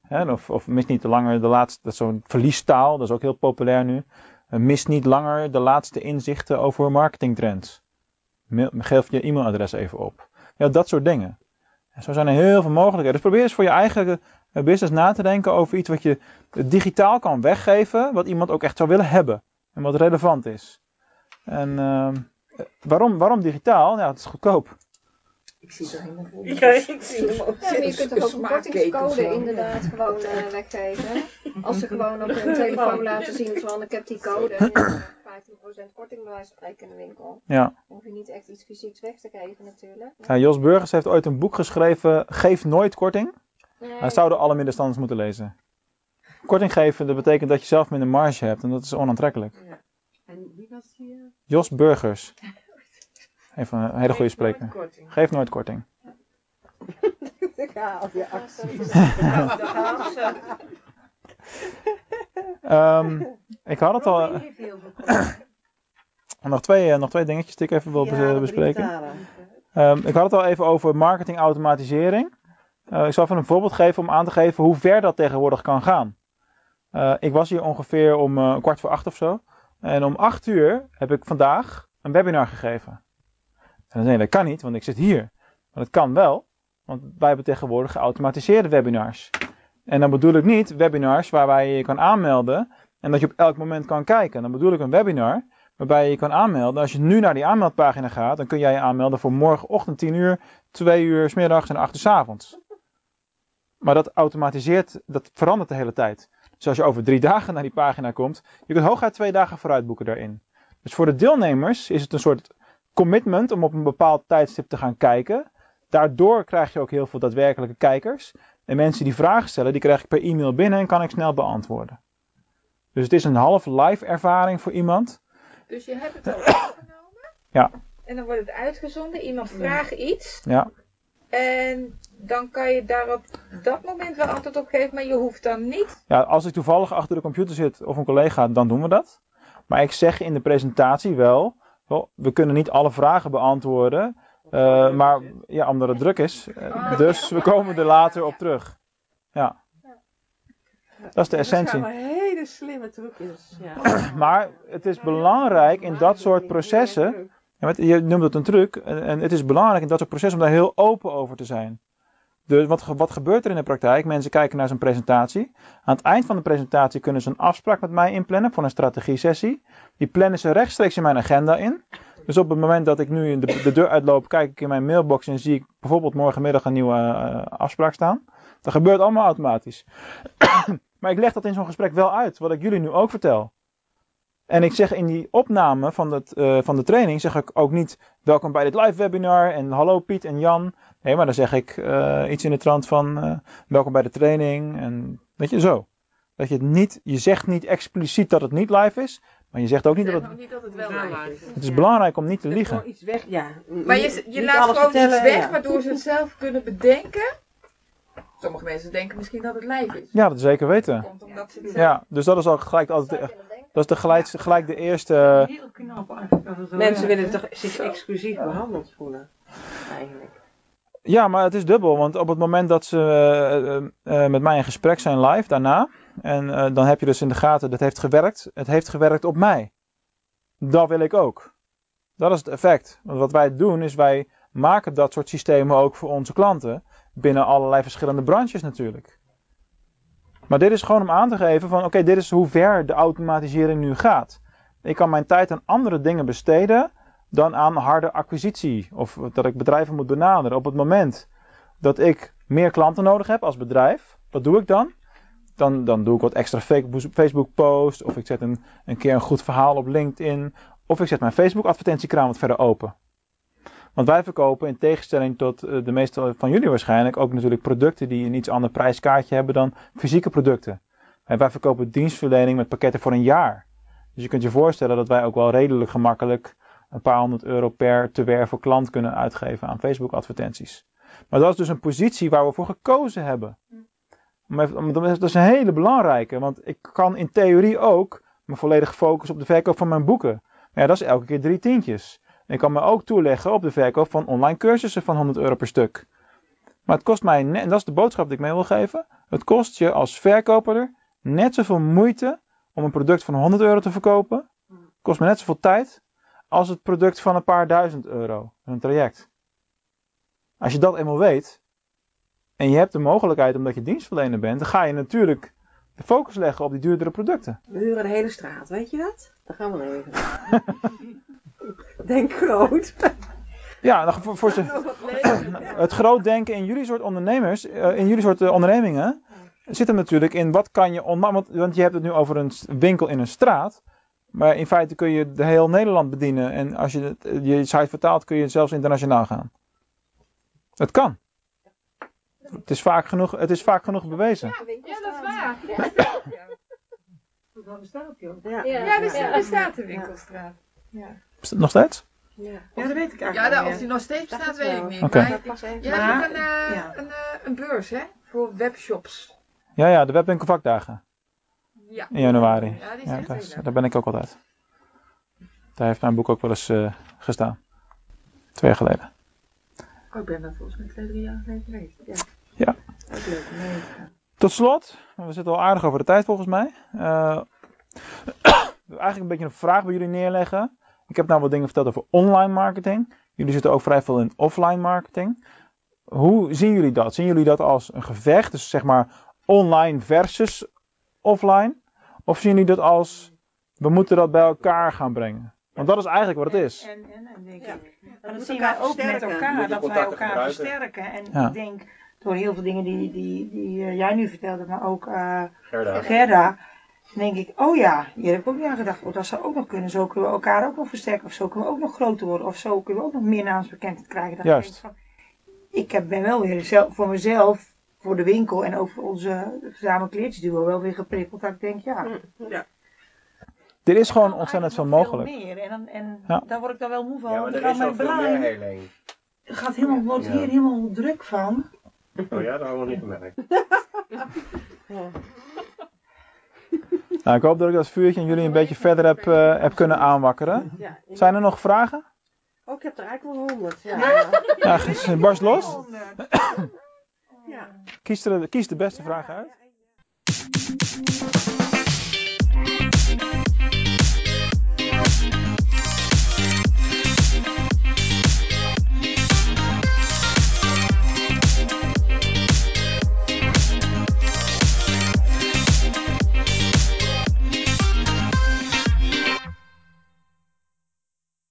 Speaker 1: Hè, of, of mis niet langer de laatste, dat is zo'n verliestaal, dat is ook heel populair nu. Eh, mis niet langer de laatste inzichten over marketingtrends. Geef je e-mailadres even op. Ja, dat soort dingen. En zo zijn er heel veel mogelijkheden. Dus probeer eens voor je eigen eh, business na te denken over iets wat je digitaal kan weggeven, wat iemand ook echt zou willen hebben. En wat relevant is. En ehm, eh, waarom, waarom digitaal? Ja, het is goedkoop.
Speaker 7: Ik zie er helemaal voor.
Speaker 8: Ja, ik zie hem ook.
Speaker 9: Ja, maar je kunt toch ook een kortingscode inderdaad gewoon eh, weggeven. Als ze gewoon op hun *laughs* telefoon laten zien van ik heb die code en je hebt 15% korting bij wijze van spreken in de winkel.
Speaker 1: Ja.
Speaker 9: Dan hoef je niet echt iets fysieks weg te geven natuurlijk.
Speaker 1: Ja, Jos Burgers heeft ooit een boek geschreven, Geef nooit korting.
Speaker 9: Nee,
Speaker 1: Hij zouden alle middenstanders moeten lezen. Korting geven, dat betekent dat je zelf minder marge hebt en dat is onaantrekkelijk.
Speaker 5: En wie was hier?
Speaker 1: Jos Burgers. *laughs* Even *laughs* een hele goede spreker. Geef nooit korting.
Speaker 5: Ja, of je actie.
Speaker 1: Ehm, ik had het al. *clears throat* nog, twee, eh, nog twee dingetjes die ik even wil bes- bespreken. Ehm, ik had het al even over marketingautomatisering. Eh, ik zal even een voorbeeld geven om aan te geven hoe ver dat tegenwoordig kan gaan. Eh, ik was hier ongeveer om eh, kwart voor acht of zo. En om acht uur heb ik vandaag een webinar gegeven. En dan zeg je, dat kan niet, want ik zit hier. Maar dat kan wel, want wij hebben tegenwoordig geautomatiseerde webinars. En dan bedoel ik niet webinars waarbij je kan aanmelden en dat je op elk moment kan kijken. Dan bedoel ik een webinar waarbij je je kan aanmelden. Als je nu naar die aanmeldpagina gaat, dan kun jij je aanmelden voor morgenochtend 10 uur, 2 uur 's middags en 8 uur 's avonds. Maar dat automatiseert, dat verandert de hele tijd. Dus als je over drie *laughs* dagen naar die pagina komt, je kunt hooguit twee dagen vooruit boeken daarin. Dus voor de deelnemers is het een soort commitment om op een bepaald tijdstip te gaan kijken. Daardoor krijg je ook heel veel daadwerkelijke kijkers. En mensen die vragen stellen, die krijg ik per e-mail binnen en kan ik snel beantwoorden. Dus het is een half live ervaring voor iemand.
Speaker 7: Dus je hebt het al *coughs* opgenomen?
Speaker 1: Ja.
Speaker 7: En dan wordt het uitgezonden. Iemand vraagt iets.
Speaker 1: Ja.
Speaker 7: En dan kan je daar op dat moment wel antwoord op geven. Maar je hoeft dan niet.
Speaker 1: Ja, als ik toevallig achter de computer zit of een collega, dan doen we dat. Maar ik zeg in de presentatie wel, wel, we kunnen niet alle vragen beantwoorden. eh, maar ja, omdat het druk is. Eh, dus we komen er later op terug. Ja. Dat is de essentie.
Speaker 5: Dat zijn maar hele slimme trucjes. Ja.
Speaker 1: Maar het is belangrijk in dat soort processen. Met- Je noemt het een truc. En en het is belangrijk in dat processen om daar heel open over te zijn. Dus wat, wat gebeurt er in de praktijk? Mensen kijken naar zo'n presentatie. Aan het eind van de presentatie kunnen ze een afspraak met mij inplannen voor een strategie-sessie. Die plannen ze rechtstreeks in mijn agenda in. Dus op het moment dat ik nu de, de deur uitloop, kijk ik in mijn mailbox en zie ik bijvoorbeeld morgenmiddag een nieuwe eh, afspraak staan. Dat gebeurt allemaal automatisch. *clears throat* maar ik leg dat in zo'n gesprek wel uit, wat ik jullie nu ook vertel. En ik zeg in die opname van, het, eh, van de training, zeg ik ook niet welkom bij dit live webinar en hallo Piet en Jan. Nee, maar dan zeg ik eh, iets in de trant van eh, welkom bij de training en weet je zo. Dat je het niet, je zegt niet expliciet dat het niet live is, maar je zegt ook niet dat het,
Speaker 7: ook niet dat het wel live is.
Speaker 1: het is belangrijk om niet te liegen.
Speaker 5: gewoon iets weg, ja.
Speaker 7: Maar je, je laat gewoon
Speaker 5: vertellen,
Speaker 7: iets weg
Speaker 5: ja.
Speaker 7: waardoor ze het zelf kunnen bedenken. Sommige mensen denken misschien dat het live is.
Speaker 1: Ja, dat zeker weten.
Speaker 7: Komt omdat ze het.
Speaker 1: Ja, dus dat is ook gelijk altijd dat is de gelijk, gelijk de eerste.
Speaker 6: Heel knap eigenlijk
Speaker 5: Mensen willen toch zich exclusief behandeld voelen. Eigenlijk.
Speaker 1: Ja, maar het is dubbel, want op het moment dat ze eh, eh, eh, met mij in gesprek zijn live daarna, en eh, dan heb je dus in de gaten, dat heeft gewerkt, het heeft gewerkt op mij. Dat wil ik ook. Dat is het effect. Want wat wij doen is wij maken dat soort systemen ook voor onze klanten, binnen allerlei verschillende branches natuurlijk. Maar dit is gewoon om aan te geven van, oké, dit is hoe ver de automatisering nu gaat. Ik kan mijn tijd aan andere dingen besteden dan aan harde acquisitie. Of dat ik bedrijven moet benaderen. Op het moment dat ik meer klanten nodig heb als bedrijf, wat doe ik dan? Dan, dan doe ik wat extra Facebook post. Of ik zet een, een keer een goed verhaal op LinkedIn. Of ik zet mijn Facebook advertentiekraam wat verder open. Want wij verkopen in tegenstelling tot eh, de meeste van jullie waarschijnlijk ook natuurlijk producten die een iets ander prijskaartje hebben dan fysieke producten. En wij verkopen dienstverlening met pakketten voor een jaar. Dus je kunt je voorstellen dat wij ook wel redelijk gemakkelijk een paar honderd euro per te werven klant kunnen uitgeven aan Facebook advertenties. Maar dat is dus een positie waar we voor gekozen hebben. Maar dat is- dat is een hele belangrijke, want ik kan in theorie ook me volledig focussen op de verkoop van mijn boeken. Maar ja, dat is elke keer drie tientjes. Ik kan me ook toeleggen op de verkoop van online cursussen van 100 euro per stuk. Maar het kost mij, net, en dat is de boodschap die ik mee wil geven, het kost je als verkoper net zoveel moeite om een product van 100 euro te verkopen. Kost me net zoveel tijd als het product van een paar duizend euro, een traject. Als je dat eenmaal weet, en je hebt de mogelijkheid omdat je dienstverlener bent, dan ga je natuurlijk de focus leggen op die duurdere producten.
Speaker 5: We huren de hele straat, weet je dat? Dat gaan we regelen. *laughs* Denk groot.
Speaker 1: Ja, nou, voor, voor ze, *laughs* *clears throat* het groot denken in jullie soort ondernemers, eh, in jullie soort eh, ondernemingen, zit hem natuurlijk in wat kan je want, want je hebt het nu over een winkel in een straat. Maar in feite kun je de heel Nederland bedienen. En als je het- je site vertaalt, kun je zelfs internationaal gaan. Het kan. Het is vaak genoeg, het is vaak genoeg bewezen.
Speaker 7: Ja, dat is waar.
Speaker 6: Dat bestaat, joh.
Speaker 5: Ja,
Speaker 7: Ja, dus er bestaat de winkelstraat. Ja,
Speaker 1: nog steeds?
Speaker 5: ja.
Speaker 6: Ja, dat weet ik eigenlijk
Speaker 7: ja
Speaker 6: meer.
Speaker 7: of die nog steeds bestaat, weet ik niet.
Speaker 1: Oké.
Speaker 7: Maar
Speaker 6: Maar-
Speaker 7: hebt een, eh,
Speaker 6: ja.
Speaker 7: een, eh, een beurs, hè? Voor webshops.
Speaker 1: Ja, ja, de webwinkelvakdagen
Speaker 7: Ja.
Speaker 1: in januari.
Speaker 7: Ja, die is
Speaker 1: Ja, daar, is- ben ik ook altijd. Daar heeft mijn boek ook wel eens eh, gestaan. Twee jaar geleden.
Speaker 7: Oh, ik ben daar volgens mij twee, drie jaar geleden geweest. Ja.
Speaker 1: Ja.
Speaker 7: Dat is leuk.
Speaker 1: Tot slot, we zitten al aardig over de tijd volgens mij. Eh, ik *coughs* wil eigenlijk een beetje een vraag bij jullie neerleggen. Ik heb nou wat dingen verteld over online marketing. Jullie zitten ook vrij veel in offline marketing. Hoe zien jullie dat? Zien jullie dat als een gevecht? Dus zeg maar online versus offline? Of zien jullie dat als we moeten dat bij elkaar gaan brengen? Want dat is eigenlijk wat het is.
Speaker 6: En, en, en denk
Speaker 5: Ja.
Speaker 6: ik.
Speaker 5: Dat
Speaker 6: zien wij ook met
Speaker 5: versterken.
Speaker 6: Elkaar, dat wij elkaar
Speaker 10: gebruiken.
Speaker 6: versterken. En
Speaker 1: Ja.
Speaker 6: ik denk, door heel veel dingen die, die, die eh, jij nu vertelde, maar ook eh,
Speaker 10: Gerda.
Speaker 6: Gerda, denk ik, oh ja, hier heb ik ook niet aan gedacht. Oh, dat zou ook nog kunnen. Zo kunnen we elkaar ook nog versterken. Of zo kunnen we ook nog groter worden. Of zo kunnen we ook nog meer naamsbekendheid krijgen. Ik
Speaker 1: Juist.
Speaker 6: denk van, ik heb, ben wel weer zelf, voor mezelf, voor de winkel en ook voor onze verzamelde kleertjesduo wel weer geprikkeld. Dat ik denk, ja,
Speaker 1: Er is gewoon ontzettend veel mogelijk.
Speaker 6: Veel meer. En, dan, en
Speaker 1: Ja.
Speaker 6: daar word ik dan wel moe van.
Speaker 10: Ja,
Speaker 6: want
Speaker 10: maar
Speaker 6: dan
Speaker 10: er
Speaker 6: gaat
Speaker 10: is
Speaker 6: mijn
Speaker 10: veel meer
Speaker 6: gaat helemaal, wordt
Speaker 10: Ja.
Speaker 6: hier helemaal druk van.
Speaker 10: Oh ja, dat hebben we nog niet gemerkt. *laughs*
Speaker 1: Nou, ik hoop dat ik dat vuurtje en jullie een beetje verder heb, eh, heb kunnen aanwakkeren.
Speaker 5: Ja,
Speaker 1: Zijn er nog vragen?
Speaker 5: Oh, ik heb er eigenlijk wel honderd. Ja.
Speaker 1: Ja, barst los.
Speaker 5: ja.
Speaker 1: Kies, er, kies de beste vraag uit.